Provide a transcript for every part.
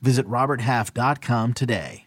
Visit RobertHalf.com today.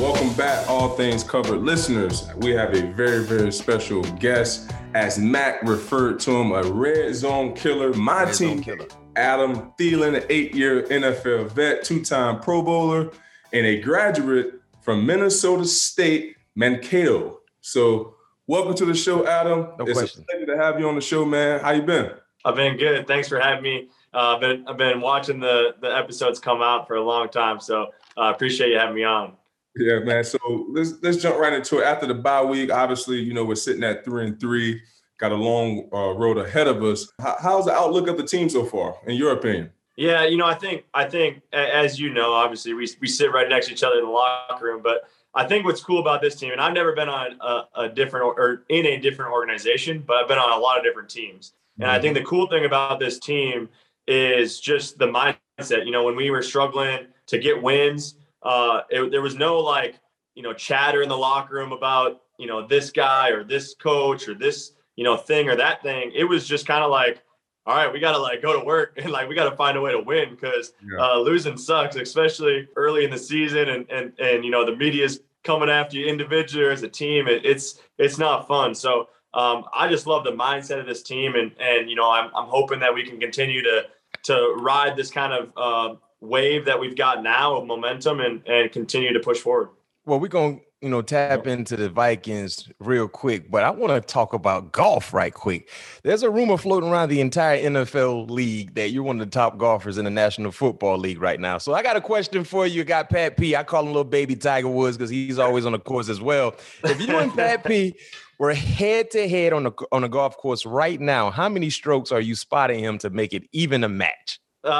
Welcome back, All Things Covered listeners. We have a very, very special guest. As Mac referred to him, a red zone killer. My Red team, killer. Adam Thielen, an eight-year NFL vet, two-time Pro Bowler, and a graduate from Minnesota State, Mankato. So, welcome to the show, Adam. No it's question. a pleasure to have you on the show, man. How you been? I've been good. Thanks for having me. Uh, I've been I've been watching the the episodes come out for a long time, so I uh, appreciate you having me on. Yeah, man. So let's let's jump right into it. After the bye week, obviously, you know we're sitting at three and three. Got a long uh, road ahead of us. How, how's the outlook of the team so far, in your opinion? Yeah, you know, I think I think as you know, obviously we we sit right next to each other in the locker room, but I think what's cool about this team, and I've never been on a, a different or, or in a different organization, but I've been on a lot of different teams. And I think the cool thing about this team is just the mindset. You know, when we were struggling to get wins, uh, it, there was no like, you know, chatter in the locker room about, you know, this guy or this coach or this, you know, thing or that thing. It was just kind of like, all right, we got to like go to work and like we got to find a way to win because Yeah. uh, losing sucks, especially early in the season and and and you know the media's coming after you individually or as a team. It, it's it's not fun. So um, I just love the mindset of this team, and and you know I'm I'm hoping that we can continue to to ride this kind of uh, wave that we've got now of momentum and and continue to push forward. Well, we're gonna, you know, tap into the Vikings real quick, but I want to talk about golf right quick. There's a rumor floating around the entire NFL league that you're one of the top golfers in the National Football League right now. So I got a question for you. Got Pat P. I call him little baby Tiger Woods because he's always on the course as well. If you and Pat P were head to head on the on a golf course right now, how many strokes are you spotting him to make it even a match? Um,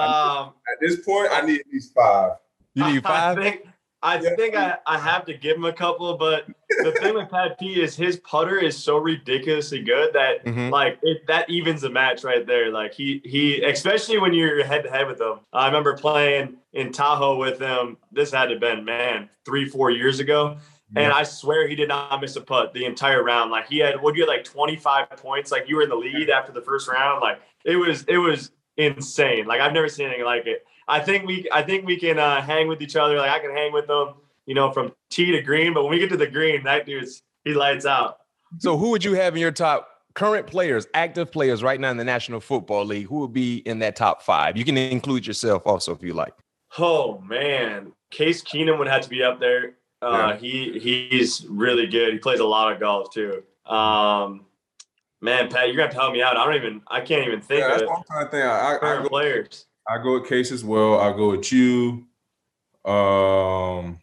At this point, I need at least five. You need five. I think I Yeah. think I, I have to give him a couple, but the thing with Pat P is his putter is so ridiculously good that Mhm. like it that evens the match right there. Like he he especially when you're head to head with him. I remember playing in Tahoe with him. This had to have been man three four years ago. And I swear he did not miss a putt the entire round. Like he had, would you had like 25 points? Like you were in the lead after the first round. Like it was, it was insane. Like I've never seen anything like it. I think we, I think we can uh, hang with each other. Like I can hang with them, you know, from tee to green. But when we get to the green, that dude's he lights out. So who would you have in your top current players, active players right now in the National Football League? Who would be in that top five? You can include yourself also if you like. Oh man, Case Keenum would have to be up there. Uh, He he's really good. He plays a lot of golf too. Um, man, Pat, you're gonna have to help me out. I don't even. I can't even think Yeah, that's of what I'm trying to think. I, I, I, current go, players. I go with Case as well. I go with you. Um,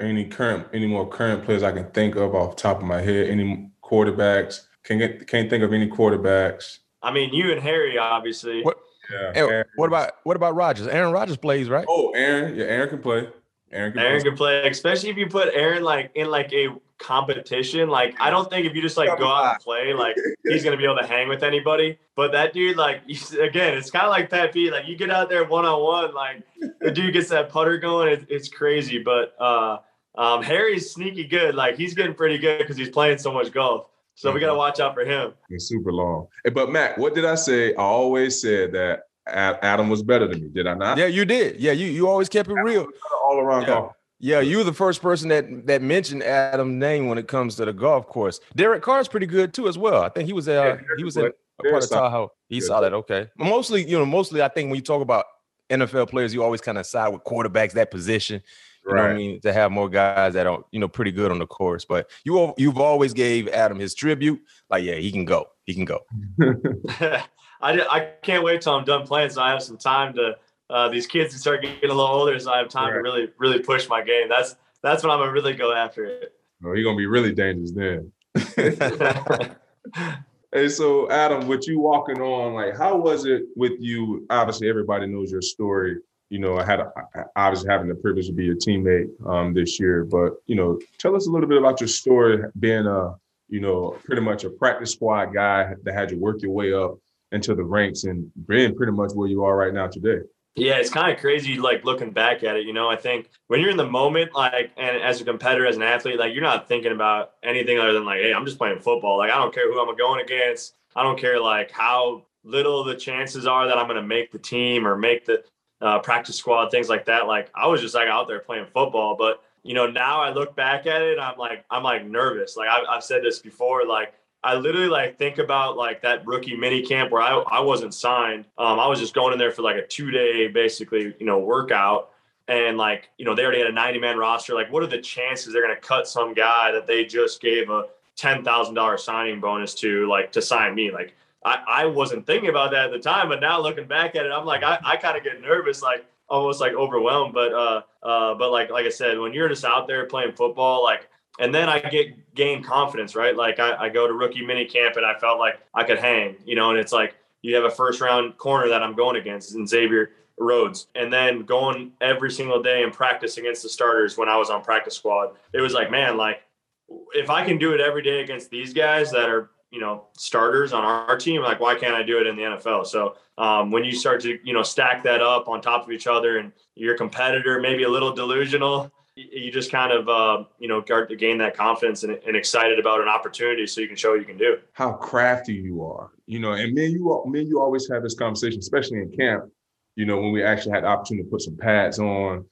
any current, any more current players I can think of off the top of my head? Any quarterbacks? Can get can't think of any quarterbacks. I mean, you and Harry, obviously. What- Yeah. Hey, Aaron- what about what about Rodgers? Aaron Rodgers plays, right? Oh, Aaron. Yeah, Aaron can play. Aaron can Aaron play. can play, especially if you put Aaron like in like a competition. Like I don't think if you just like go out and play, like he's gonna be able to hang with anybody. But that dude, like he's- again, it's kind of like Pat P. Like you get out there one on one, like the dude gets that putter going. It, it's crazy. But uh, um, Harry's sneaky good. Like he's getting pretty good because he's playing so much golf. So we got to watch out for him. It's super long. But Mac, what did I say? I always said that A- Adam was better than me. Did I not? Yeah, you did. Yeah, you you always kept it real. All around Yeah. golf. Yeah, you were the first person that that mentioned Adam's name when it comes to the golf course. Derek Carr's pretty good too as well. I think he was uh, Derek he was in a very part of solid. Tahoe. He's Yeah. solid. Okay, mostly you know mostly I think when you talk about NFL players, you always kind of side with quarterbacks that position. You know what I mean? To have more guys that are, you know, pretty good on the course. But you you've always gave Adam his tribute. Like, yeah, he can go. He can go. I, I can't wait till I'm done playing, so I have some time to. Uh, these kids can start getting a little older, so I have time to really, really push my game. That's that's when I'm gonna really go after it. Oh, he's gonna be really dangerous then. hey, so Adam, with you walking on, like, how was it with you? Obviously, everybody knows your story. You know, I had a, obviously having the privilege to be your teammate um, this year, but you know, tell us a little bit about your story, being a you know pretty much a practice squad guy that had you work your way up into the ranks and being pretty much where you are right now today. Yeah, it's kind of crazy, like looking back at it. You know, I think when you're in the moment, like, and as a competitor, as an athlete, like, you're not thinking about anything other than like, hey, I'm just playing football. Like, I don't care who I'm going against. I don't care like how little the chances are that I'm going to make the team or make the uh, practice squad, things like that. Like, I was just like out there playing football. But you know, now I look back at it, I'm like, I'm like nervous. Like I've, I've said this before, like I literally like think about like that rookie mini camp where I, I wasn't signed. Um, I was just going in there for like a two day basically, you know, workout. And like, you know, they already had a 90 man roster. Like, what are the chances they're going to cut some guy that they just gave a $10,000 signing bonus to, like, to sign me? Like, I, I wasn't thinking about that at the time, but now looking back at it, I'm like, I, I kind of get nervous, like almost like overwhelmed. But, uh, uh, but like, like I said, when you're just out there playing football, like, and then I get gain confidence, right? Like I, I, go to rookie mini camp and I felt like I could hang, you know, and it's like you have a first round corner that I'm going against in Xavier Rhodes. And then going every single day and practice against the starters when I was on practice squad. It was like, man, like if I can do it every day against these guys that are, you know, starters on our, team, like why can't I do it in the NFL? So um, when you start to, you know, stack that up on top of each other and your competitor, maybe a little delusional, you just kind of uh, you know gain that confidence and, and, excited about an opportunity so you can show you can do. How crafty you are you know and me and you me and you always have this conversation especially in camp you know when we actually had the opportunity to put some pads on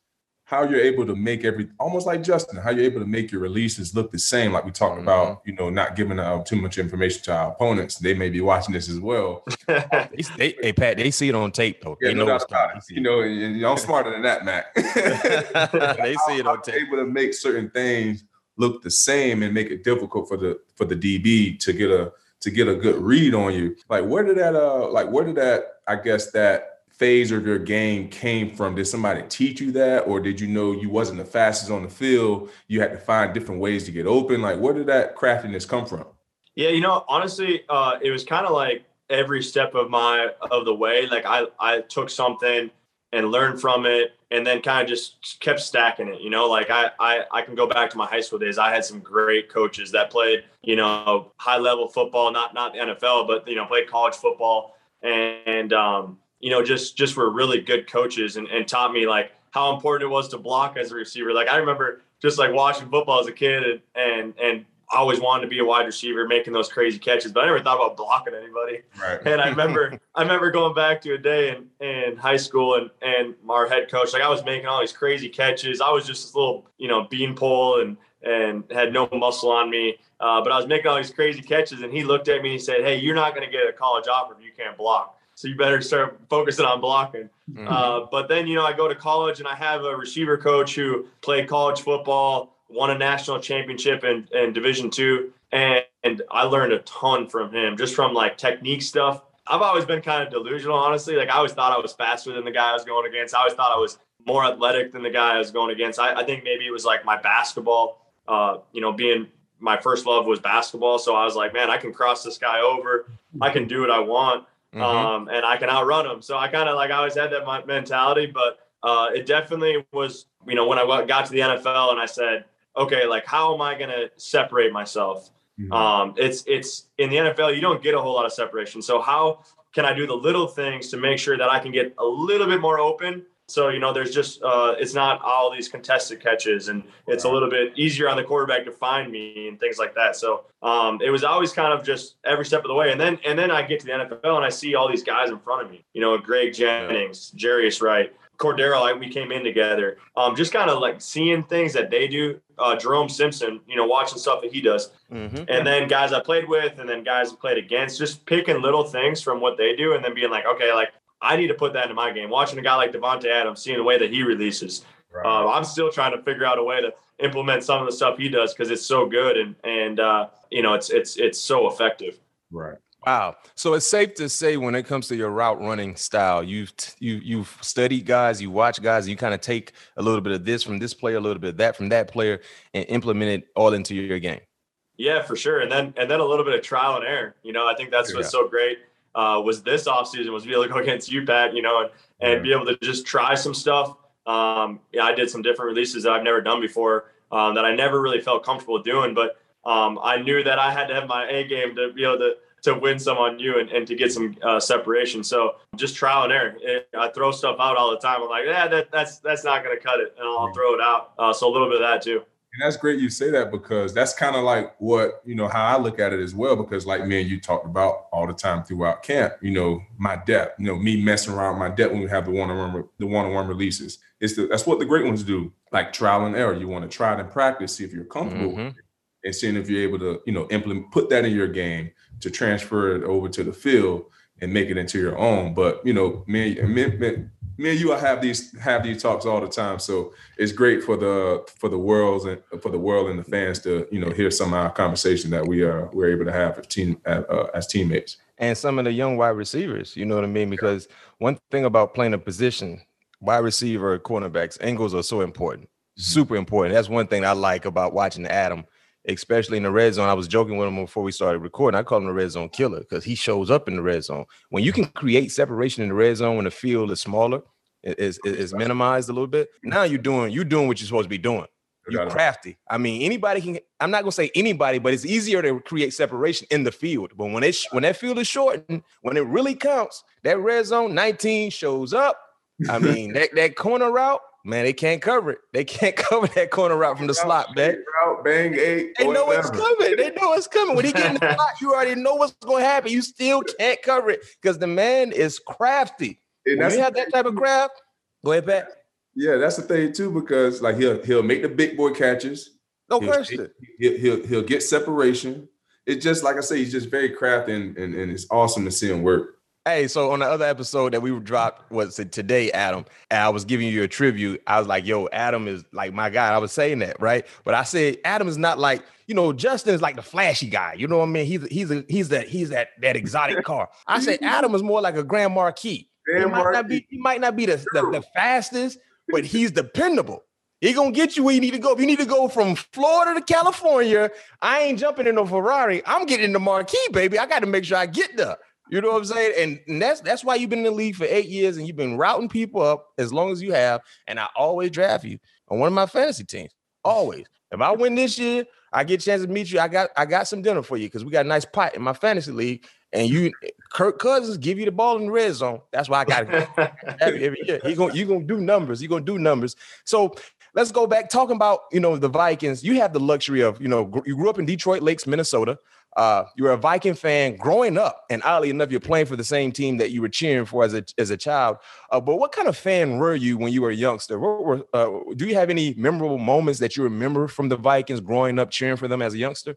how you're able to make every almost like Justin, how you're able to make your releases look the same, like we talked mm-hmm. about, you know, not giving uh, too much information to our opponents. They may be watching this as well. they, they, hey Pat, they see it on tape though. Yeah, they no know about it. You know, and, I'm smarter than that, Mac. they see it on tape. Able to make certain things look the same and make it difficult for the for the DB to get a to get a good read on you. Like where did that uh like where did that I guess that phase of your game came from? Did somebody teach you that, or did you know you wasn't the fastest on the field? You had to find different ways to get open. Like, where did that craftiness come from? Yeah, you know, honestly, uh, it was kind of like every step of my of the way. Like, I I took something and learned from it, and then kind of just kept stacking it. You know, like I I I can go back to my high school days. I had some great coaches that played, you know, high level football, not not the NFL, but you know, played college football, and um, you know, just just were really good coaches and, and taught me like how important it was to block as a receiver. Like I remember just like watching football as a kid and and and I always wanted to be a wide receiver, making those crazy catches, but I never thought about blocking anybody. Right. And I remember, I remember going back to a day in, in high school and, and our head coach, like I was making all these crazy catches. I was just this little, you know, beanpole and, and had no muscle on me. Uh, but I was making all these crazy catches and he looked at me and he said, Hey, you're not going to get a college offer if you can't block so you better start focusing on blocking. Mm-hmm. Uh, but then, you know, I go to college and I have a receiver coach who played college football, won a national championship in, in Division two, and, and I learned a ton from him, just from like technique stuff. I've always been kind of delusional, honestly. Like I always thought I was faster than the guy I was going against. I always thought I was more athletic than the guy I was going against. I, I think maybe it was like my basketball, uh, you know, being my first love was basketball. So I was like, man, I can cross this guy over. I can do what I want mm-hmm. um, and I can outrun them. So I kind of like I always had that mentality, but uh, it definitely was you know when I got to the NFL and I said, okay, like how am I going to separate myself? Mm-hmm. Um, it's it's in the NFL you don't get a whole lot of separation. So how can I do the little things to make sure that I can get a little bit more open so, you know, there's just, uh, it's not all these contested catches and it's a little bit easier on the quarterback to find me and things like that. So, um, it was always kind of just every step of the way. And then, and then I get to the NFL and I see all these guys in front of me, you know, Greg Jennings, Jarius Wright, Cordarrelle, like we came in together. Um, just kind of like seeing things that they do. Uh, Jerome Simpson, you know, watching stuff that he does, mm-hmm. and then guys I played with, and then guys I played against, just picking little things from what they do, and then being like, okay, like I need to put that into my game. Watching a guy like Davante Adams, seeing the way that he releases, right. uh, I'm still trying to figure out a way to implement some of the stuff he does because it's so good and and uh, you know it's it's it's so effective. Right. Wow. So it's safe to say when it comes to your route running style, you've you you've studied guys, you watch guys, you kind of take a little bit of this from this player, a little bit of that from that player, and implement it all into your game. Yeah, for sure. And then and then a little bit of trial and error. You know, I think that's what's so great. Uh, was this offseason was be able to go against you Pat, you know, and, and be able to just try some stuff. Um, yeah, I did some different releases that I've never done before um, that I never really felt comfortable doing, but um, I knew that I had to have my A game to be able to to win some on you and, and to get some uh, separation. So just trial and error. It, I throw stuff out all the time. I'm like, yeah, that, that's that's not going to cut it, and I'll throw it out. Uh, so a little bit of that too. And that's great you say that because that's kind of like what, you know, how I look at it as well. Because like me and you talked about all the time throughout camp, you know, my depth, you know, me messing around my depth when we have the one-on-one the one-on-one releases. It's the that's what the great ones do, like trial and error. You want to try it and practice, see if you're comfortable mm-hmm. and seeing if you're able to, you know, implement put that in your game to transfer it over to the field and make it into your own. But you know, me, me, me me and you I have these have these talks all the time. So it's great for the for the worlds and for the world and the fans to you know hear some of our conversation that we are we're able to have as team uh, as teammates. And some of the young wide receivers, you know what I mean? Because one thing about playing a position, wide receiver, cornerbacks, angles are so important, mm-hmm. super important. That's one thing I like about watching Adam especially in the red zone. I was joking with him before we started recording. I call him the red zone killer because he shows up in the red zone. When you can create separation in the red zone when the field is smaller, is, is, minimized a little bit. Now you're doing you're doing what you're supposed to be doing. You're crafty. I mean, anybody can. I'm not gonna say anybody, but it's easier to create separation in the field. But when it when that field is shortened, when it really counts, that red zone 19 shows up. I mean, that that corner route, Man, they can't cover it. They can't cover that corner route from the slot, man. Route, bang eight. They know it's coming. They know it's coming. When he get in the slot, you already know what's going to happen. You still can't cover it because the man is crafty. And when you have that type of craft, go ahead, Pat. Yeah, that's the thing too, because like he'll he'll make the big boy catches. No he'll, question. He'll, he'll he'll get separation. It's just like I say, he's just very crafty, and, and, and it's awesome to see him work. Hey, so on the other episode that we dropped was it today, Adam, and I was giving you a tribute. I was like, "Yo, Adam is like my guy." I was saying that, right? But I said Adam is not like you know Justin is like the flashy guy. You know what I mean? He's he's a, he's that he's that that exotic car. I said Adam is more like a Grand Marquis. Grand he might not be he might not be the, the, the fastest, but he's dependable. He gonna get you where you need to go. If you need to go from Florida to California, I ain't jumping in a Ferrari. I'm getting in the Marquis, baby. I got to make sure I get there. You know what I'm saying? And, that's that's why you've been in the league for eight years and you've been routing people up as long as you have. And I always draft you on one of my fantasy teams. Always. If I win this year, I get a chance to meet you. I got I got some dinner for you because we got a nice pot in my fantasy league. And you Kirk Cousins give you the ball in the red zone. That's why I got it. every year. He gonna, you're gonna do numbers. You're gonna do numbers. So let's go back talking about you know the Vikings. You have the luxury of you know you grew up in Detroit Lakes, Minnesota. Uh, you're a Viking fan growing up, and oddly enough, you're playing for the same team that you were cheering for as a as a child. Uh, but what kind of fan were you when you were a youngster? Were, uh, do you have any memorable moments that you remember from the Vikings growing up, cheering for them as a youngster?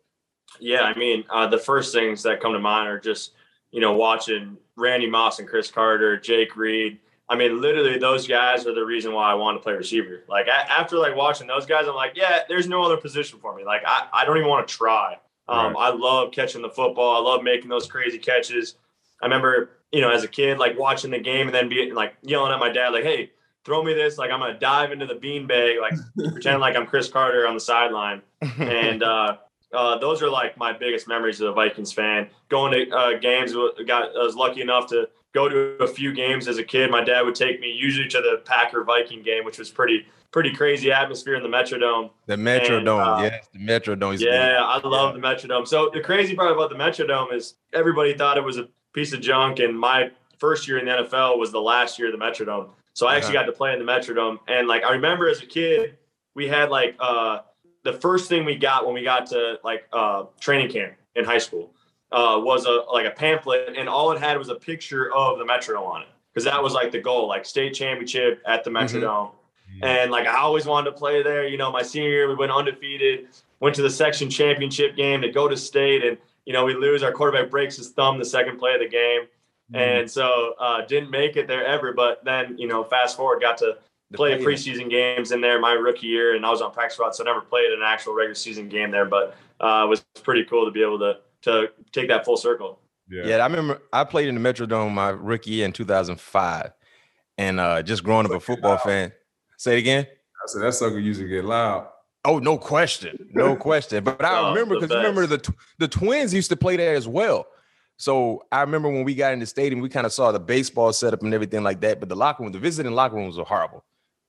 Yeah, I mean, uh, the first things that come to mind are just you know watching Randy Moss and Cris Carter, Jake Reed. I mean, literally, those guys are the reason why I want to play receiver. Like after like watching those guys, I'm like, yeah, there's no other position for me. Like I, I don't even want to try. Um, right. I love catching the football. I love making those crazy catches. I remember, you know, as a kid, like watching the game and then being like yelling at my dad, like, "Hey, throw me this! Like I'm gonna dive into the beanbag, like pretend like I'm Cris Carter on the sideline." and uh, uh, those are like my biggest memories as a Vikings fan. Going to uh, games, got I was lucky enough to go to a few games as a kid. My dad would take me usually to the Packer Viking game, which was pretty pretty crazy atmosphere in the Metrodome. The Metrodome, and, uh, yes, the Metrodome. yeah, I love the Metrodome. So the crazy part about the Metrodome is everybody thought it was a piece of junk, and my first year in the NFL was the last year of the Metrodome. So I actually uh-huh. got to play in the Metrodome, and like I remember as a kid, we had like uh, the first thing we got when we got to like uh, training camp in high school uh, was a like a pamphlet, and all it had was a picture of the Metrodome on it because that was like the goal, like state championship at the mm-hmm. Metrodome. Mm-hmm. And like I always wanted to play there. You know, my senior year we went undefeated, went to the section championship game to go to state, and you know we lose. Our quarterback breaks his thumb the second play of the game, mm-hmm. and so uh, didn't make it there ever. But then you know, fast forward, got to play preseason games in there my rookie year, and I was on practice squad, so I never played an actual regular season game there. But uh, it was pretty cool to be able to to take that full circle. Yeah. yeah, I remember I played in the Metrodome my rookie year in 2005, and uh, just growing up a football fan. Say it again. I said that sucker used to get loud. Oh, no question, no question. But I Oh, remember the because remember the tw- the Twins used to play there as well. So I remember when we got in the stadium, we kind of saw the baseball setup and everything like that. But the locker room, the visiting locker rooms were horrible.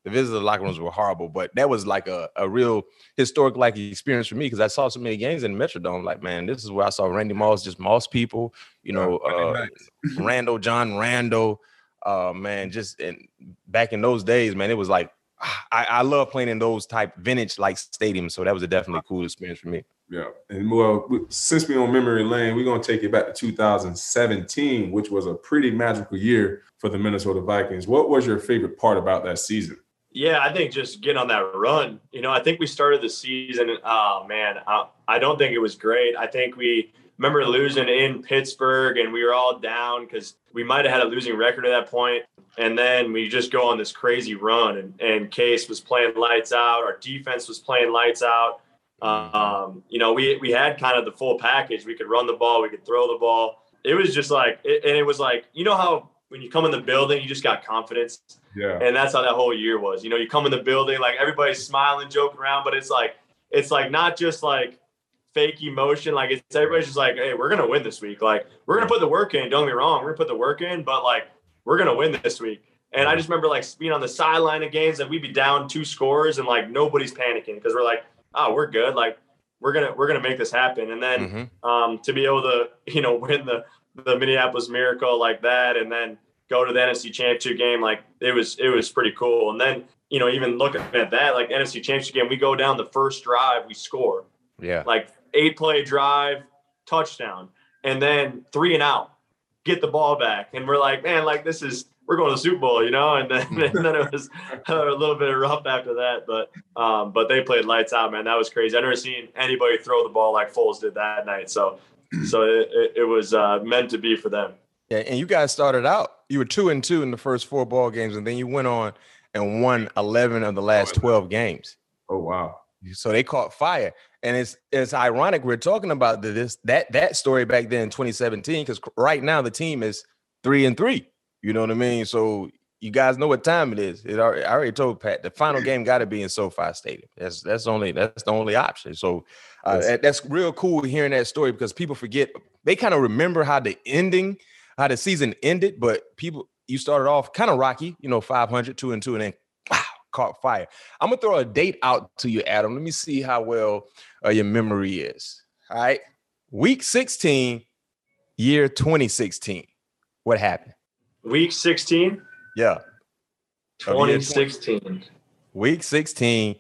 The visiting locker rooms were horrible. But that was like a, a real historic like experience for me because I saw so many games in the Metrodome. Like, man, this is where I saw Randy Moss, just Moss people, you know, uh. Randle, John Randle. Uh man, just and back in those days, man, it was like I, I love playing in those type vintage like stadiums. So that was a definitely cool experience for me. Yeah, and well, since we're on memory lane, we're gonna take it back to 2017, which was a pretty magical year for the Minnesota Vikings. What was your favorite part about that season? Yeah, I think just getting on that run. You know, I think we started the season. Oh man, I, I don't think it was great. I think we remember losing in Pittsburgh, and we were all down because we might have had a losing record at that point. And then we just go on this crazy run, and, and Case was playing lights out. Our defense was playing lights out. Um, you know, we we had kind of the full package. We could run the ball, we could throw the ball. It was just like, it, and it was like, you know how when you come in the building, you just got confidence Yeah, and that's how that whole year was. You know, you come in the building, like everybody's smiling, joking around, but it's like it's like not just like fake emotion. Like it's everybody's just like, hey, we're gonna win this week. Like we're gonna put the work in. Don't get me wrong, we're gonna put the work in, but like we're gonna win this week. And I just remember like being on the sideline of games and we'd be down two scores and like nobody's panicking because we're like, oh, we're good. Like we're gonna we're gonna make this happen. And then Mhm. um, to be able to you know win the the Minneapolis Miracle like that, and then go to the NFC Championship game, like it was it was pretty cool. And then you know even looking at that, like NFC Championship game, we go down the first drive, we score Yeah. like eight play drive, touchdown, and then three and out, get the ball back, and we're like, man, like this is we're going to the Super Bowl, you know. And then and then it was a little bit rough after that, but um, but they played lights out, man. That was crazy. I never seen anybody throw the ball like Foles did that night. So so it, it, it was uh, meant to be for them. Yeah, and you guys started out. You were two and two in the first four ball games, and then you went on and won eleven of the last twelve games. oh wow, So they caught fire, and it's it's ironic we're talking about this that that story back then in 2017 because right now the team is three and three. You know what I mean? So you guys know what time it is. It already, I already told Pat the final game got to be in SoFi Stadium. That's that's only that's the only option. So uh, that's real cool hearing that story because people forget they kind of remember how the ending, how the season ended, but people you started off kind of rocky, you know, 500, two and two, and then wow, caught fire. I'm gonna throw a date out to you, Adam. Let me see how well uh, your memory is. All right, week 16, year 2016. What happened? Week 16, Yeah, Of year 2016. week 16,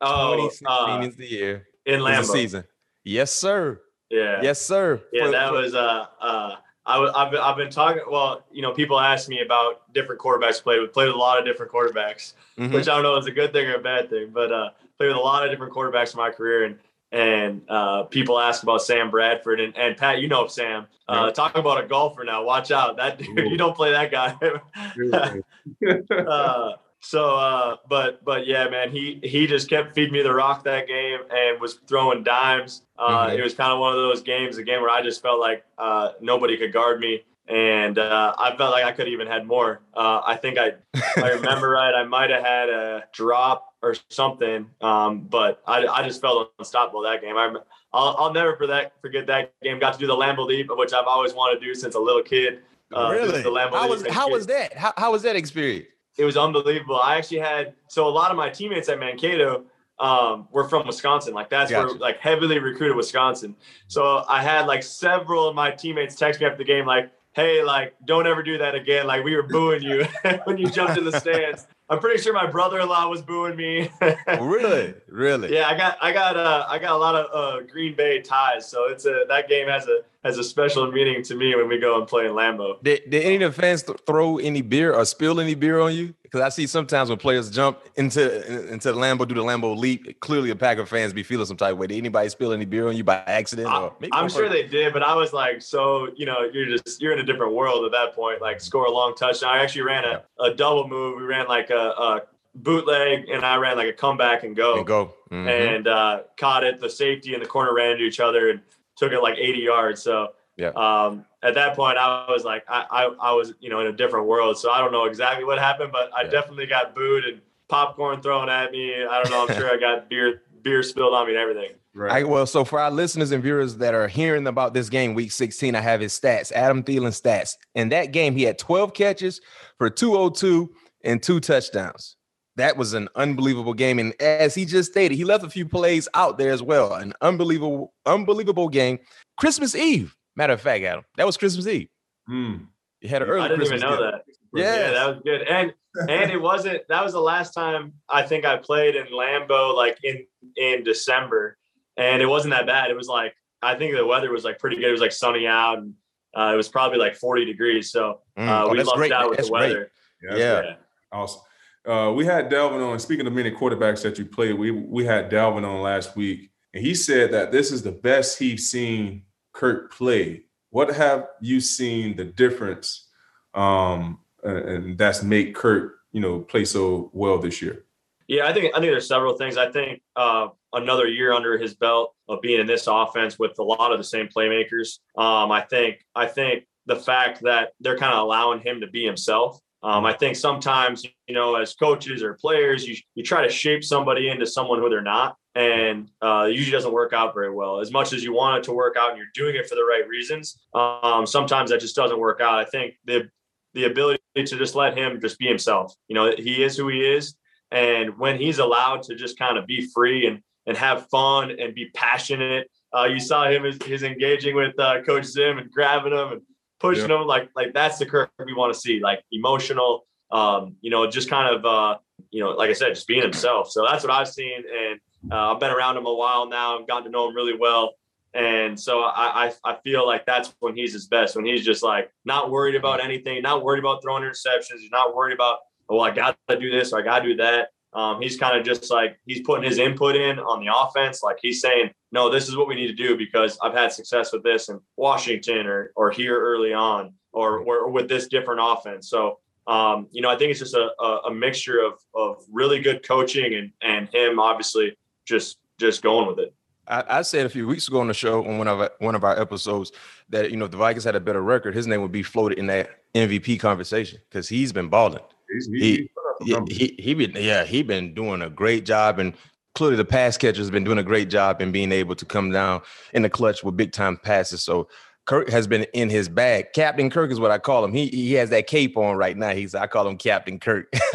Oh, 2016 uh, is the year. in Lambeau. season. Yes, sir. Yeah. Yes, sir. Yeah, For- that for- was uh uh I was I've been, I've been talking well, you know, people ask me about different quarterbacks played with played with a lot of different quarterbacks, Mhm. which I don't know is a good thing or a bad thing, but uh played with a lot of different quarterbacks in my career and and uh, people ask about Sam Bradford and, and Pat, you know Sam. Uh, Yeah. Talk about a golfer now. Watch out, that dude, Ooh. you don't play that guy. uh, so, uh, but but yeah, man, he he just kept feeding me the rock that game and was throwing dimes. Uh, Mhm. It was kind of one of those games, again, where I just felt like uh, nobody could guard me, and uh, I felt like I could even had more. Uh, I think I I remember right, I might have had a drop or something, um, but I, I just felt unstoppable that game. I, I'll, I'll never forget forget that game. Got to do the Lambeau Leap, which I've always wanted to do since a little kid. Uh, really? the How was how was that? How, how was that experience? It was unbelievable. I actually had so a lot of my teammates at Mankato um, were from Wisconsin. Like that's Gotcha. where like heavily recruited Wisconsin. So I had like several of my teammates text me after the game like, "Hey, like don't ever do that again. Like we were booing you when you jumped in the stands." I'm pretty sure my brother-in-law was booing me. really, really. yeah, I got I got uh, I got a lot of uh, Green Bay ties, so it's a that game has a has a special meaning to me when we go and play in Lambeau. Did, did any of the fans th- throw any beer or spill any beer on you? Because I see sometimes when players jump into into the Lambeau, do the Lambeau leap, clearly a Packer fans be feeling some type of way. Did anybody spill any beer on you by accident? I, or maybe I'm sure they did, but I was like, so you know, you're just you're in a different world at that point. Like score a long touchdown. I actually ran a, a double move. We ran like a, a bootleg, and I ran like a comeback and go, And go. Mhm. and uh, caught it. The safety and the corner ran into each other and took it like 80 yards. So Yeah. um, at that point, I was like, I, I I was you know in a different world. So I don't know exactly what happened, but I Yeah. definitely got booed and popcorn thrown at me. I don't know. I'm sure I got beer beer spilled on me and everything. Right. I, well, so for our listeners and viewers that are hearing about this game, week 16, I have his stats, Adam Thielen stats. In that game, he had 12 catches for 202 and two touchdowns. That was an unbelievable game. And as he just stated, he left a few plays out there as well. An unbelievable, unbelievable game. Christmas Eve. Matter of fact, Adam, that was Christmas Eve. Mm. You had an early I didn't Christmas even know game. that. Yeah, that was good. And and it wasn't that was the last time I think I played in Lambeau like in in December. And it wasn't that bad. It was like I think the weather was like pretty good. It was like sunny out and uh, it was probably like 40 degrees. So uh, Mm. Oh, we that's lucked great. out with That's the weather. Yeah. Yeah. Awesome. Uh, we had Dalvin on. Speaking of many quarterbacks that you played, we we had Dalvin on last week, and he said that this is the best he's seen Kirk play. What have you seen the difference, um, and, that's make Kirk, you know, play so well this year? Yeah, I think I think there's several things. I think uh, another year under his belt of being in this offense with a lot of the same playmakers. Um, I think I think the fact that they're kind of allowing him to be himself. Um, I think sometimes you know, as coaches or players, you you try to shape somebody into someone who they're not, and uh, it usually doesn't work out very well. As much as you want it to work out, and you're doing it for the right reasons, um, sometimes that just doesn't work out. I think the the ability to just let him just be himself. You know, he is who he is. And when he's allowed to just kind of be free and and have fun and be passionate, uh, you saw him his, his engaging with uh, Coach Zim and grabbing him and pushing him like like that's the Kirk we want to see, like emotional. Um, you know, just kind of uh, you know, like I said, just being himself. So that's what I've seen, and uh, I've been around him a while now. I've gotten to know him really well. And so I, I I feel like that's when he's his best, when he's just like not worried about anything, not worried about throwing interceptions, he's not worried about oh I got to do this or I got to do that. Um, he's kind of just like he's putting his input in on the offense, like he's saying, no, this is what we need to do because I've had success with this in Washington or or here early on or or with this different offense. So um, you know I think it's just a, a, mixture of of really good coaching and and him obviously just just going with it. I, I said a few weeks ago on the show on one of our, one of our episodes that you know if the Vikings had a better record, his name would be floated in that MVP conversation because he's been balling. He's, He- Yeah, he he been yeah he been doing a great job and clearly the pass catcher has been doing a great job in being able to come down in the clutch with big time passes. So Kirk has been in his bag. Captain Kirk is what I call him. He he has that cape on right now. He's I call him Captain Kirk.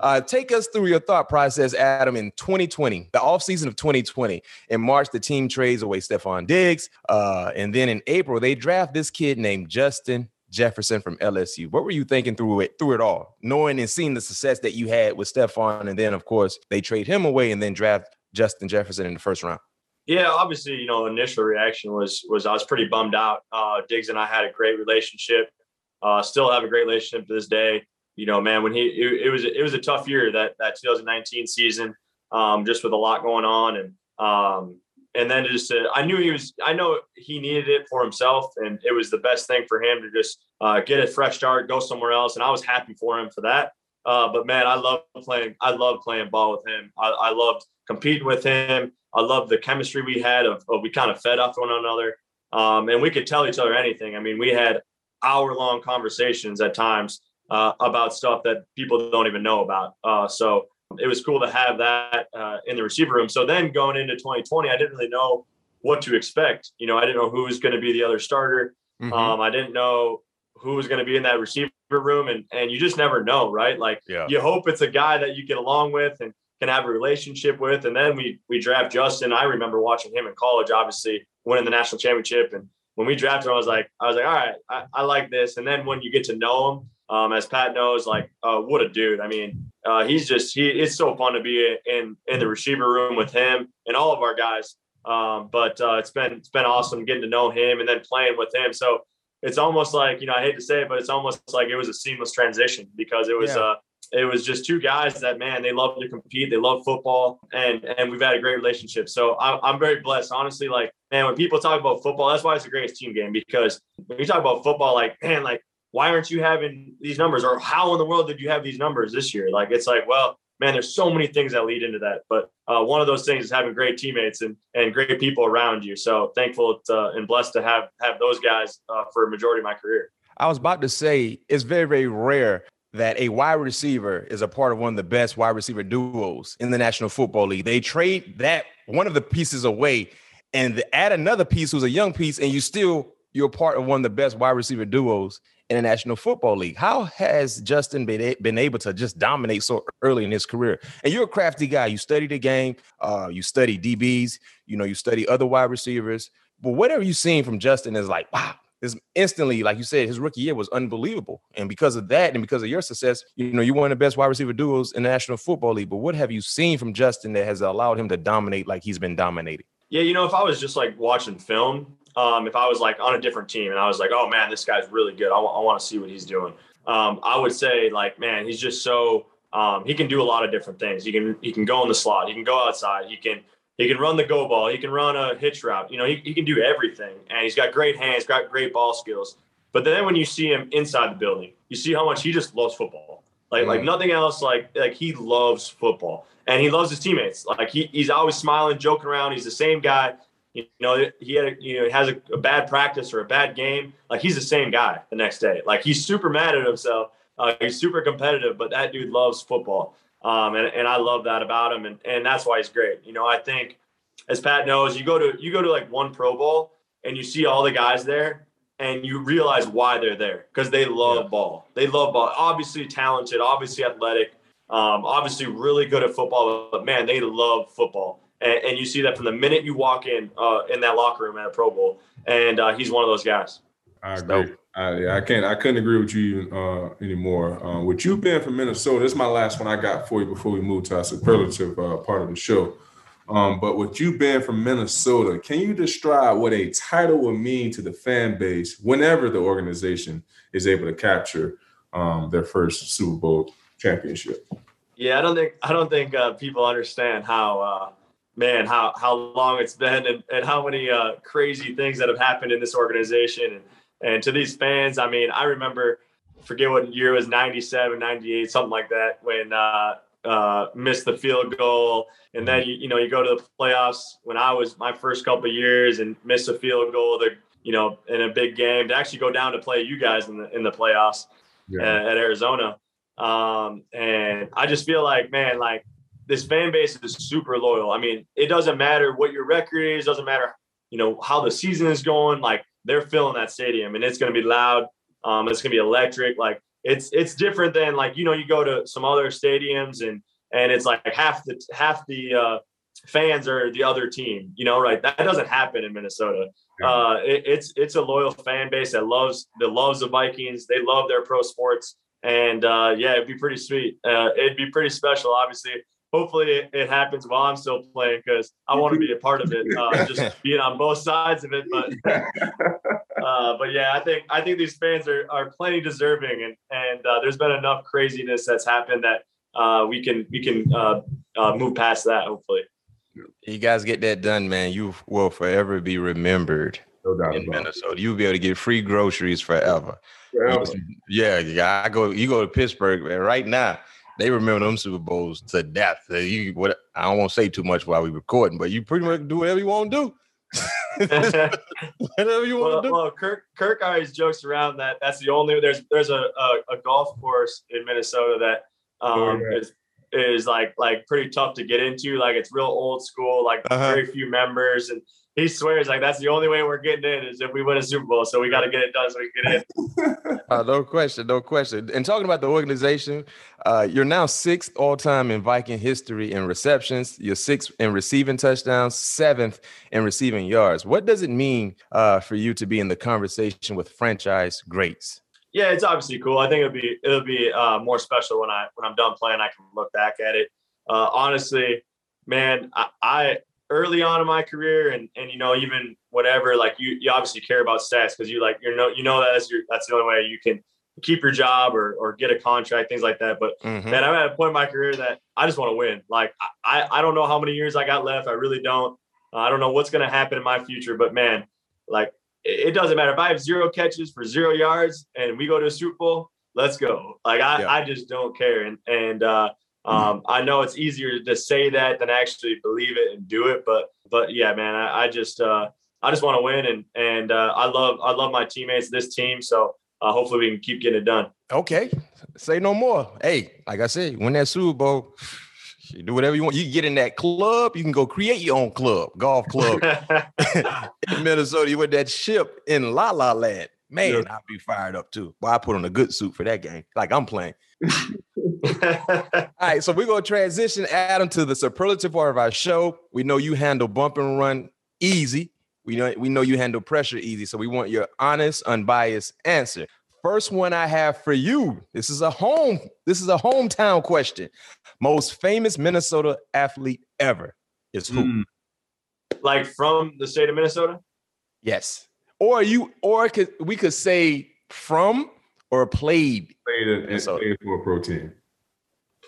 uh, take us through your thought process, Adam, in 2020, the offseason of 2020. In March, the team trades away Stefon Diggs. Uh, and then in April, they draft this kid named Justin Jefferson from LSU. What were you thinking through it through it all, knowing and seeing the success that you had with Stefon, and then of course they trade him away and then draft Justin Jefferson in the first round. Yeah, obviously, you know, initial reaction was was I was pretty bummed out. Uh, Diggs and I had a great relationship. Uh, still have a great relationship to this day. You know, man, when he it, it was it was a tough year that that 2019 season, um, just with a lot going on, and um, and then just to, I knew he was I know he needed it for himself, and it was the best thing for him to just uh, get a fresh start, go somewhere else, and I was happy for him for that. Uh, but man, I love playing. I love playing ball with him. I, I loved competing with him. I love the chemistry we had of, of we kind of fed off one another. Um, and we could tell each other anything. I mean, we had hour long conversations at times uh, about stuff that people don't even know about. Uh, so it was cool to have that uh, in the receiver room. So then going into 2020, I didn't really know what to expect. You know, I didn't know who was going to be the other starter. Mhm. Um, I didn't know who was going to be in that receiver room, and and you just never know, right? Like Yeah. you hope it's a guy that you get along with and can have a relationship with. And then we we draft Justin. I remember watching him in college, obviously winning the national championship. And when we drafted him, I was like, I was like, all right, I, I like this. And then when you get to know him, um, as Pat knows, like, uh, what a dude. I mean, uh, he's just he. It's so fun to be in in the receiver room with him and all of our guys. Um, but uh, it's been it's been awesome getting to know him and then playing with him. So it's almost like you know I hate to say it, but it's almost like it was a seamless transition because it was Yeah. uh it was just two guys that man they love to compete, they love football, and and we've had a great relationship. So I, I'm very blessed, honestly. Like man, when people talk about football, that's why it's the greatest team game because when you talk about football, like man, like why aren't you having these numbers or how in the world did you have these numbers this year? Like it's like well. Man, there's so many things that lead into that, but uh, one of those things is having great teammates and and great people around you. So thankful to, and blessed to have have those guys uh, for a majority of my career. I was about to say it's very, very rare that a wide receiver is a part of one of the best wide receiver duos in the National Football League. They trade that one of the pieces away and add another piece who's a young piece, and you still you're part of one of the best wide receiver duos in the National Football League. How has Justin been, been able to just dominate so early in his career? And you're a crafty guy. You study the game. Uh, you study DBs. You know, you study other wide receivers. But whatever you've seen from Justin is like, wow, is instantly, like you said, his rookie year was unbelievable. And because of that, and because of your success, you know, you're one of the best wide receiver duos in the National Football League. But what have you seen from Justin that has allowed him to dominate like he's been dominating? Yeah, you know, if I was just like watching film, um, if I was like on a different team and I was like, oh man, this guy's really good. I, w- I want to see what he's doing. Um, I would say like, man, he's just so um, he can do a lot of different things. He can he can go in the slot. He can go outside. He can he can run the go ball. He can run a hitch route. You know, he, he can do everything. And he's got great hands, got great ball skills. But then when you see him inside the building, you see how much he just loves football. Like, mm. like nothing else. Like, like he loves football and he loves his teammates. Like he, he's always smiling, joking around. He's the same guy. You know, he had, a, you know, has a, a bad practice or a bad game. Like he's the same guy the next day. Like he's super mad at himself. Uh, he's super competitive, but that dude loves football. Um, and, and I love that about him. And, and that's why he's great. You know, I think as Pat knows, you go to, you go to like one pro bowl and you see all the guys there and you realize why they're there because they love yeah. ball. They love ball. Obviously talented, obviously athletic, um, obviously really good at football, but man, they love football. And, and you see that from the minute you walk in uh, in that locker room at a Pro Bowl. And uh, he's one of those guys. I agree. I, I can't. I couldn't agree with you uh, anymore. Um, with you being from Minnesota, this is my last one I got for you before we move to our superlative uh, part of the show. Um, but with you being from Minnesota, can you describe what a title would mean to the fan base whenever the organization is able to capture um, their first Super Bowl championship? Yeah, I don't think I don't think uh, people understand how uh, man how how long it's been and, and how many uh, crazy things that have happened in this organization and, and to these fans. I mean, I remember forget what year it was 97 98 something like that when uh, uh, missed the field goal, and then you, you know you go to the playoffs. When I was my first couple years and missed a field goal, the you know in a big game to actually go down to play you guys in the in the playoffs yeah. at, at, Arizona. Um, and I just feel like man, like this fan base is super loyal. I mean, it doesn't matter what your record is, doesn't matter you know how the season is going. Like they're filling that stadium, and it's going to be loud. Um, it's going to be electric. Like it's it's different than like you know you go to some other stadiums and and it's like half the half the uh, fans are the other team. You know, right? That doesn't happen in Minnesota. Uh, it, it's it's a loyal fan base that loves that loves the Vikings. They love their pro sports, and uh, yeah, it'd be pretty sweet. Uh, it'd be pretty special. Obviously, hopefully it, it happens while I'm still playing because I want to be a part of it, uh, just being on both sides of it. But uh, but yeah, I think I think these fans are are plenty deserving, and and uh, there's been enough craziness that's happened that uh, we can we can uh, uh, move past that. Hopefully, you guys get that done, man. You will forever be remembered. No doubt in Minnesota, you'll be able to get free groceries forever. forever. Yeah, yeah. I go. You go to Pittsburgh, man. Right now, they remember them Super Bowls to death. You what? I don't want to say too much while we recording, but you pretty much do whatever you want to do. whatever you want well, to do. Well, Kirk Kirk always jokes around that that's the only there's there's a a, a golf course in Minnesota that um, oh, yeah. is is like like pretty tough to get into. Like it's real old school, like uh-huh. very few members, and he swears like that's the only way we're getting in is if we win a Super Bowl. So we got to get it done so we can get in. uh, no question, no question. And talking about the organization, uh, you're now sixth all time in Viking history in receptions. You're sixth in receiving touchdowns, seventh in receiving yards. What does it mean uh, for you to be in the conversation with franchise greats? Yeah, it's obviously cool. I think it'll be it'll be uh, more special when I when I'm done playing. I can look back at it. Uh, honestly, man, I, I early on in my career and and you know even whatever like you you obviously care about stats because you like you know you know that's your that's the only way you can keep your job or or get a contract things like that. But mm-hmm. man I'm at a point in my career that I just want to win. Like I I don't know how many years I got left. I really don't. Uh, I don't know what's gonna happen in my future but man like it, it, doesn't matter. If I have zero catches for zero yards and we go to a Super Bowl let's go. Like I yeah. I just don't care. And and uh um, I know it's easier to say that than actually believe it and do it, but but yeah, man, I, I just uh, I just want to win and and uh, I love I love my teammates, this team. So uh, hopefully we can keep getting it done. Okay, say no more. Hey, like I said, win that Super Bowl. You do whatever you want. You can get in that club. You can go create your own club, golf club in Minnesota. You with that ship in La La Land. Man, yeah. I'd be fired up too. Well, I put on a good suit for that game, like I'm playing. All right, so we're gonna transition Adam to the superlative part of our show. We know you handle bump and run easy. We know we know you handle pressure easy. So we want your honest, unbiased answer. First one I have for you. This is a home. This is a hometown question. Most famous Minnesota athlete ever is who? Mm. Like from the state of Minnesota? Yes. Or you, or could we could say from or played played, in, played for a pro team.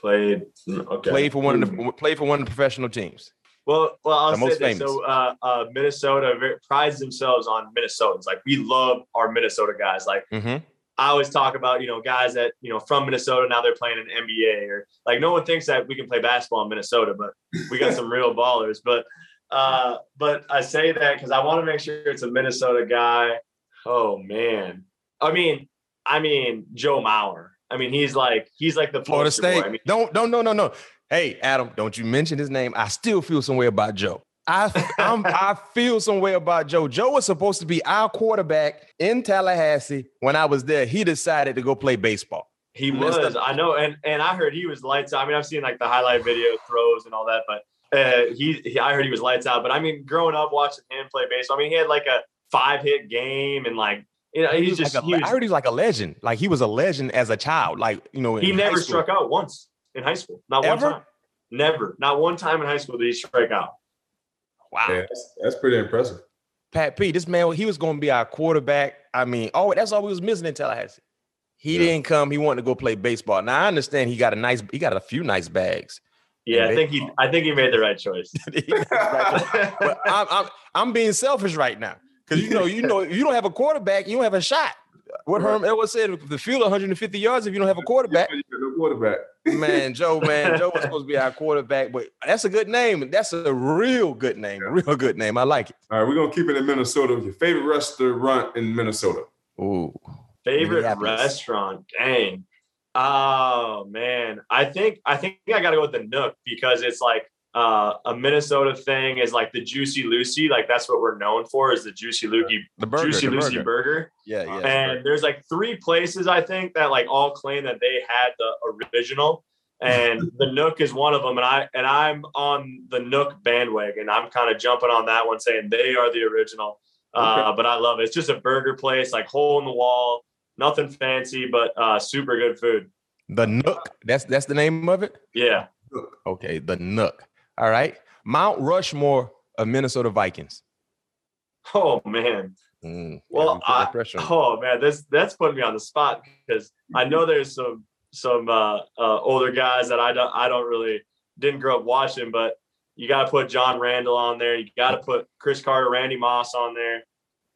Played okay. Played for one of the played for one of the professional teams. Well, well, I'll the say this. So, uh, uh, Minnesota prides themselves on Minnesotans. Like we love our Minnesota guys. Like mm-hmm. I always talk about, you know, guys that, you know, from Minnesota, now they're playing in NBA or like no one thinks that we can play basketball in Minnesota, but we got some real ballers. But, uh, but I say that because I want to make sure it's a Minnesota guy. Oh man. I mean, I mean, Joe Mauer. I mean, he's like, he's like the Florida State. I mean, don't, don't, no, no, no. Hey, Adam, don't you mention his name. I still feel some way about Joe. I I'm, I feel some way about Joe. Joe was supposed to be our quarterback in Tallahassee. When I was there, he decided to go play baseball. He was, I know, and and I heard he was lights out. I mean, I've seen like the highlight video throws and all that, but uh, he, he, I heard he was lights out. But I mean, growing up watching him play baseball, I mean, he had like a five hit game and like you know, he's just. Like a, he was, I heard he's like a legend. Like he was a legend as a child. Like you know, he never struck out once in high school. Not Ever? one time. Never. Not one time in high school did he strike out. Wow, yeah, that's, that's pretty impressive. Pat P, this man, he was going to be our quarterback. I mean, oh, that's all we was missing in Tallahassee. He yeah. didn't come. He wanted to go play baseball. Now I understand he got a nice, he got a few nice bags. Yeah, I think he, I think he made the right choice. but I'm, I'm, I'm being selfish right now because you know, you know, you don't have a quarterback, you don't have a shot. What right. Herm Edwards said, the field 150 yards if you don't have a quarterback. no quarterback. man, Joe, man, Joe was supposed to be our quarterback, but that's a good name. That's a real good name. Yeah. Real good name. I like it. All right, we're gonna keep it in Minnesota. Your favorite restaurant in Minnesota? Ooh. Favorite restaurant. Dang. Oh man. I think I think I gotta go with the Nook because it's like uh, a Minnesota thing is like the Juicy Lucy, like that's what we're known for is the Juicy Lucy, the burger, Juicy the Lucy burger. burger. Yeah, yeah. And there's like three places I think that like all claim that they had the original, and the Nook is one of them. And I and I'm on the Nook bandwagon. I'm kind of jumping on that one, saying they are the original. Uh, but I love it. It's just a burger place, like hole in the wall, nothing fancy, but uh, super good food. The Nook. That's that's the name of it. Yeah. Okay, the Nook. All right. Mount Rushmore of Minnesota Vikings. Oh man. Mm, well, I, oh man, this that's putting me on the spot because I know there's some some uh, uh, older guys that I don't I don't really didn't grow up watching, but you got to put John Randle on there. You got to put Cris Carter, Randy Moss on there.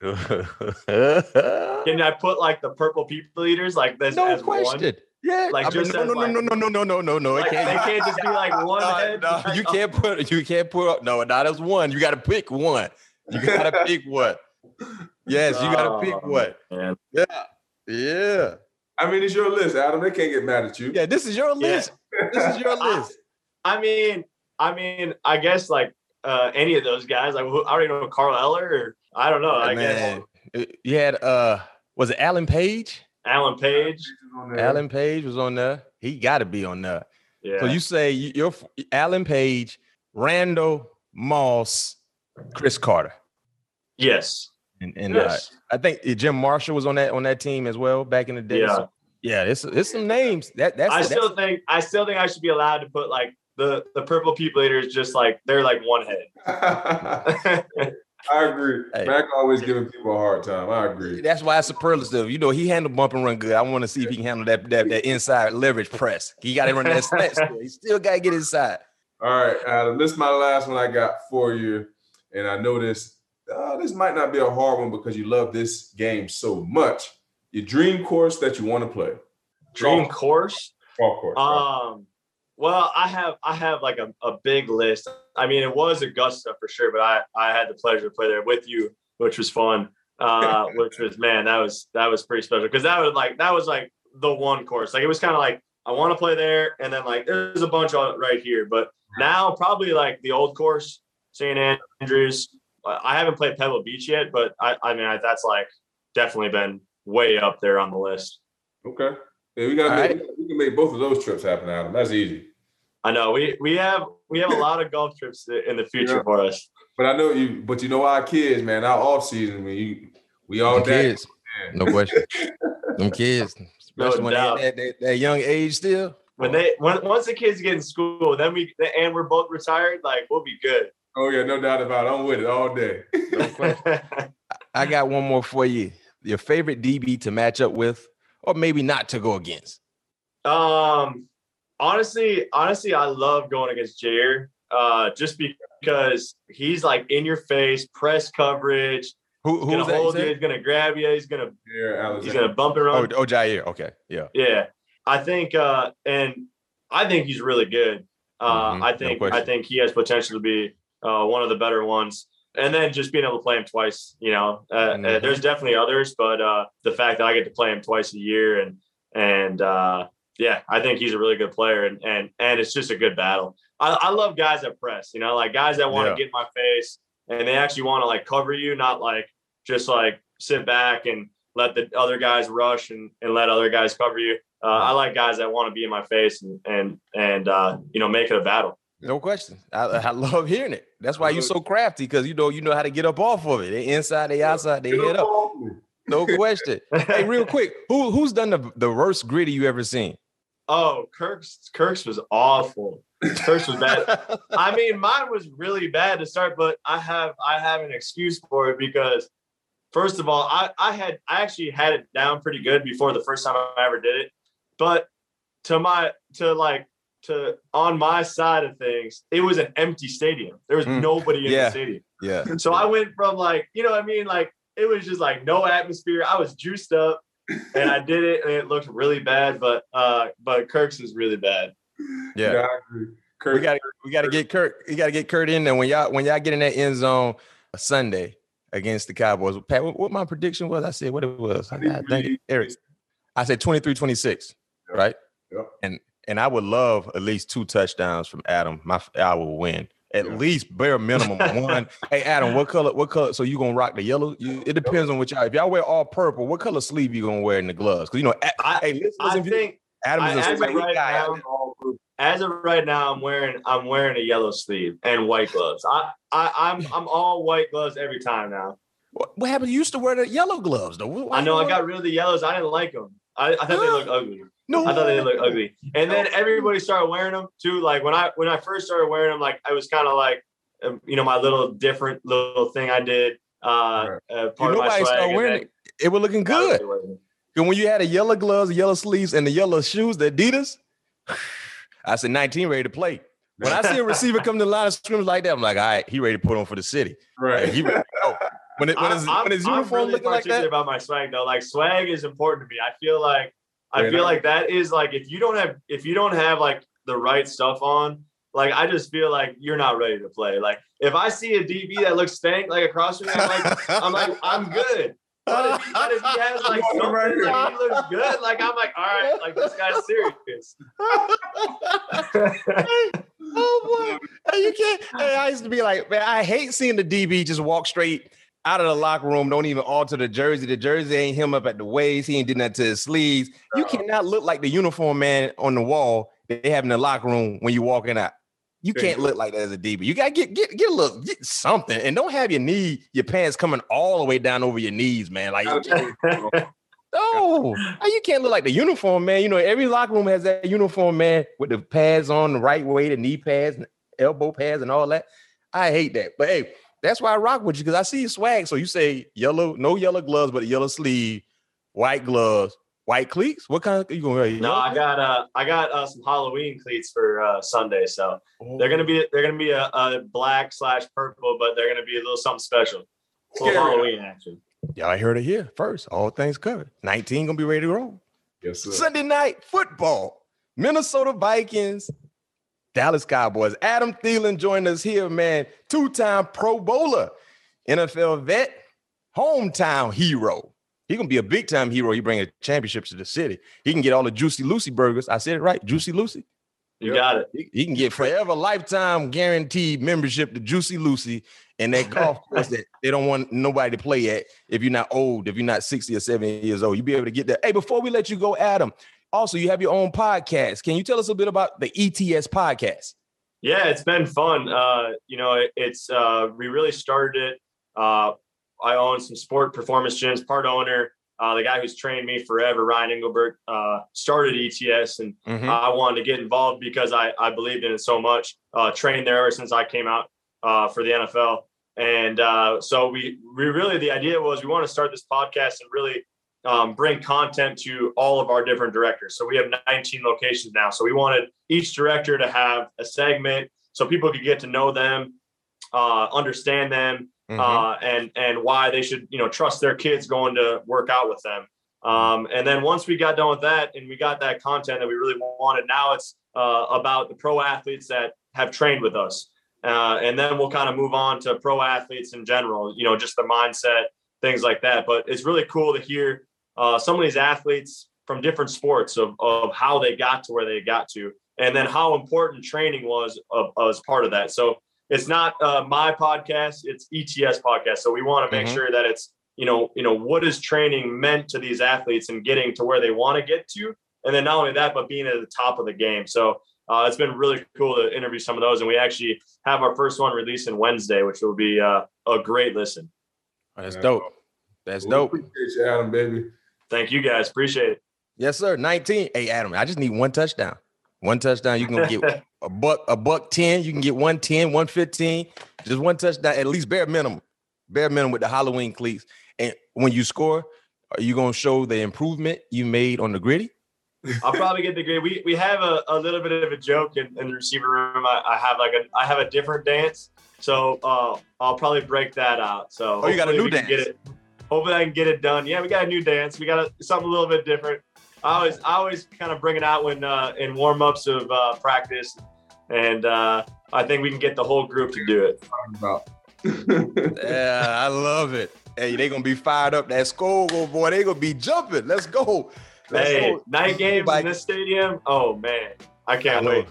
Can I put like the purple people eaters like this? No as question. One? Yeah, like I mean, no, no, like, no, no, no, no, no, no, no. Like, can't. They can't just be like one no, head. No, you can't put. You can't put. No, not as one. You got to pick one. You got to pick what. Yes, you got to pick one. Man. Yeah, yeah. I mean, it's your list, Adam. They can't get mad at you. Yeah, this is your list. Yeah. This is your list. I, I, mean, I mean, I guess like uh any of those guys. Like, I already know Carl Eller, or I don't know. I Man. guess you had uh, was it Alan Page? Alan Page. Alan Page was on there. He got to be on there. Yeah. So you say you're Alan Page, Randle, Moss, Cris Carter. Yes. And, and yes. Uh, I think Jim Marshall was on that on that team as well back in the day. Yeah. So, yeah, it's it's some names. That that's I that's, still think I still think I should be allowed to put like the the purple people eaters just like they're like one head. I agree. Hey. Mac always giving people a hard time. I agree. That's why it's superlative. You know, he handled bump and run good. I want to see if he can handle that that, that inside leverage press. He got to run that slant still. He still got to get inside. All right, Adam. This is my last one I got for you, and I know this. Uh, this might not be a hard one because you love this game so much. Your dream course that you want to play. Dream golf. course. Golf course. Um. Well, I have I have like a, a big list. I mean, it was Augusta for sure, but I I had the pleasure to play there with you, which was fun. uh, which was man, that was that was pretty special because that was like that was like the one course. Like it was kind of like I want to play there, and then like there's a bunch on right here. But now probably like the old course, St. Andrews. I haven't played Pebble Beach yet, but I, I mean I, that's like definitely been way up there on the list. Okay. Yeah, we got right. we can make both of those trips happen, Adam. That's easy. I know we we have we have a lot of golf trips in the future yeah. for us. But I know you. But you know our kids, man. Our off season, when you we all kids, no question. Them kids, especially no when doubt. they at that, that, young age still. When they when, once the kids get in school, then we and we're both retired, like we'll be good. Oh yeah, no doubt about it. I'm with it all day. I got one more for you. Your favorite DB to match up with, or maybe not to go against. Um, honestly, honestly, I love going against Jaire. Uh, just because he's like in your face, press coverage. Who, who's gonna hold you? He's gonna grab you. He's gonna yeah, he's gonna bump around. Oh, oh, Jaire. Okay, yeah, yeah. I think, uh, and I think he's really good. Uh, mm-hmm. I think no I think he has potential to be uh, one of the better ones. And then just being able to play him twice, you know, uh, uh mm-hmm. there's definitely others, but uh, the fact that I get to play him twice a year and and uh, yeah, I think he's a really good player, and and and it's just a good battle. I, I love guys that press, you know, like guys that want to yeah. get in my face and they actually want to like cover you, not like just like sit back and let the other guys rush and, and let other guys cover you. Uh, I like guys that want to be in my face and and and uh, you know make it a battle. No question. I, I love hearing it. That's why you're so crafty because you know you know how to get up off of it. They inside, they outside, they hit up. No question. hey, real quick, who who's done the the worst Griddy you ever seen? Oh, Kirk's Kirk's was awful. Kirk's was bad. I mean, mine was really bad to start, but I have I have an excuse for it because first of all, I, I had I actually had it down pretty good before the first time I ever did it. But to my to like to on my side of things, it was an empty stadium. There was mm. nobody in yeah. the stadium. Yeah. So I went from like, you know what I mean? Like it was just like no atmosphere. I was juiced up and I did it and it looked really bad, but uh but Kirk's is really bad. Yeah. yeah Kirk, we got we got to get Kirk. You got to get Kirk in there when y'all when y'all get in that end zone Sunday against the Cowboys. Pat, what, what my prediction was? I said what it was. I, I think Eric. I said 23-26, right? Yep. And and I would love at least two touchdowns from Adam. My I will win at yeah. least bare minimum one. hey Adam, what color? What color? So you gonna rock the yellow? You, it depends on which y'all. If y'all wear all purple, what color sleeve you gonna wear in the gloves? Because you know, I, hey, listen, I think Adam is a right guy. Now, as of right now, I'm wearing I'm wearing a yellow sleeve and white gloves. I, I I'm I'm all white gloves every time now. What, what happened? You used to wear the yellow gloves though. I know I got rid of the yellows. I didn't like them. I, I thought they looked ugly. No, I thought they looked ugly. And then everybody started wearing them too. Like when I when I first started wearing them, like I was kind of like, um, you know, my little different little thing I did. Uh, uh part you of my. Wearing it. it was looking good. And when you had a yellow gloves, yellow sleeves, and the yellow shoes, the Adidas, I said 19 ready to play. When I see a receiver come to the line of scrimmage like that, I'm like, all right, he ready to put on for the city. Right. he ready to go. When, it, when, his, when his uniform really looking like that. about my swag though. Like swag is important to me. I feel like I feel like that is like if you don't have if you don't have like the right stuff on, like I just feel like you're not ready to play. Like if I see a DB that looks stank like across from me, I'm like I'm like I'm good. But if, but if he has like something like he looks good, like I'm like, all right, like this guy's serious. oh boy, you can't. I used to be like, man, I hate seeing the DB just walk straight out of the locker room, don't even alter the jersey. The jersey ain't him up at the waist. He ain't did that to his sleeves. You cannot look like the uniform man on the wall they have in the locker room when you're walking out. You can't look like that as a DB. You gotta get get get a little get something, and don't have your knee, your pants coming all the way down over your knees, man. Like, oh, you can't look like the uniform man. You know, every locker room has that uniform man with the pads on the right way, the knee pads, and elbow pads, and all that. I hate that, but hey, that's why I rock with you because I see you swag. So you say yellow, no yellow gloves, but a yellow sleeve, white gloves, white cleats? What kind of you gonna wear? No, I got uh I got uh, some Halloween cleats for uh, Sunday. So oh. they're gonna be they're gonna be a, a, black slash purple, but they're gonna be a little something special. A little Halloween action. Y'all heard it here first. All things covered. 19 gonna be ready to roll. Yes, sir. Sunday night football. Minnesota Vikings, Dallas Cowboys. Adam Thielen joined us here, man. Two-time Pro Bowler, NFL vet, hometown hero. He gonna be a big time hero. He bring a championship to the city. He can get all the Juicy Lucy burgers. I said it right, Juicy Lucy. You got it. He, he can get forever lifetime guaranteed membership to Juicy Lucy and that golf course that they don't want nobody to play at if you're not old, if you're not 60 or 70 years old. You'll be able to get there. Hey, before we let you go, Adam, also you have your own podcast. Can you tell us a bit about the ETS podcast? Yeah, it's been fun. Uh, you know, it, it's uh, we really started it. Uh, I own some sport performance gyms, part owner. Uh, the guy who's trained me forever, Ryan Engelbert, uh, started ETS, and Mhm. I wanted to get involved because I, I believed in it so much. Uh, trained there ever since I came out uh, for the NFL, and uh, so we we really the idea was we want to start this podcast and really um, bring content to all of our different directors. So we have 19 locations now. So we wanted each director to have a segment so people could get to know them, uh, understand them, Mhm. uh, and and why they should you know trust their kids going to work out with them. Um, and then once we got done with that and we got that content that we really wanted, now it's uh, about the pro athletes that have trained with us. Uh, and then we'll kind of move on to pro athletes in general, you know, just the mindset, things like that. But it's really cool to hear uh, some of these athletes from different sports of, of how they got to where they got to, and then how important training was of, as part of that. So it's not uh, my podcast; it's ETS podcast. So we want to make Mhm. sure that it's you know you know what is training meant to these athletes and getting to where they want to get to, and then not only that, but being at the top of the game. So. Uh, it's been really cool to interview some of those, and we actually have our first one released releasing Wednesday, which will be uh, a great listen. That's Yeah. dope. That's We dope. Appreciate you, Adam, baby. Thank you guys, appreciate it. Yes, sir. 19. Hey, Adam, I just need one touchdown. One touchdown. You can get a buck, a buck 10. You can get 110, 115. Just one touchdown, at least bare minimum. Bare minimum with the Halloween cleats. And when you score, are you gonna show the improvement you made on the Griddy? I'll probably get the grade. We we have a, a little bit of a joke in, in the receiver room. I, I have like a I have a different dance, so uh, I'll probably break that out. So Oh, you got a new can Get dance. it. Hopefully I can get it done. Yeah, we got a new dance. We got a, something a little bit different. I always I always kind of bring it out when uh, in warm ups of uh, practice, and uh, I think we can get the whole group to do it. Yeah, I love it. Hey, they gonna be fired up. That Skol boy, they gonna be jumping. Let's go. Let's Hey, go. night games Like- in this stadium. Oh man, I I can't know. wait.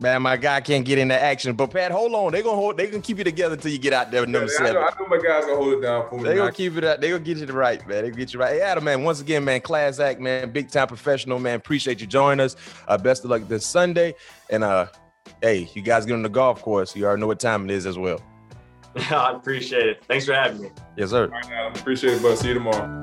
Man, my guy can't get into action. But Pat, hold on. They gonna hold. They gonna keep you together until you get out there with number I, know. I know my guys gonna hold it down for me. They man. gonna keep it up. They're gonna get you the right, man. They gonna get you right. Hey, Adam, man. Once again, man, class act, man. Big time professional, man. Appreciate you joining us. Uh, best of luck this Sunday. And uh, hey, you guys get on the golf course. You already know what time it is as well. I appreciate it. Thanks for having me. Yes, sir. All right, Adam. Appreciate it, bud. See you tomorrow.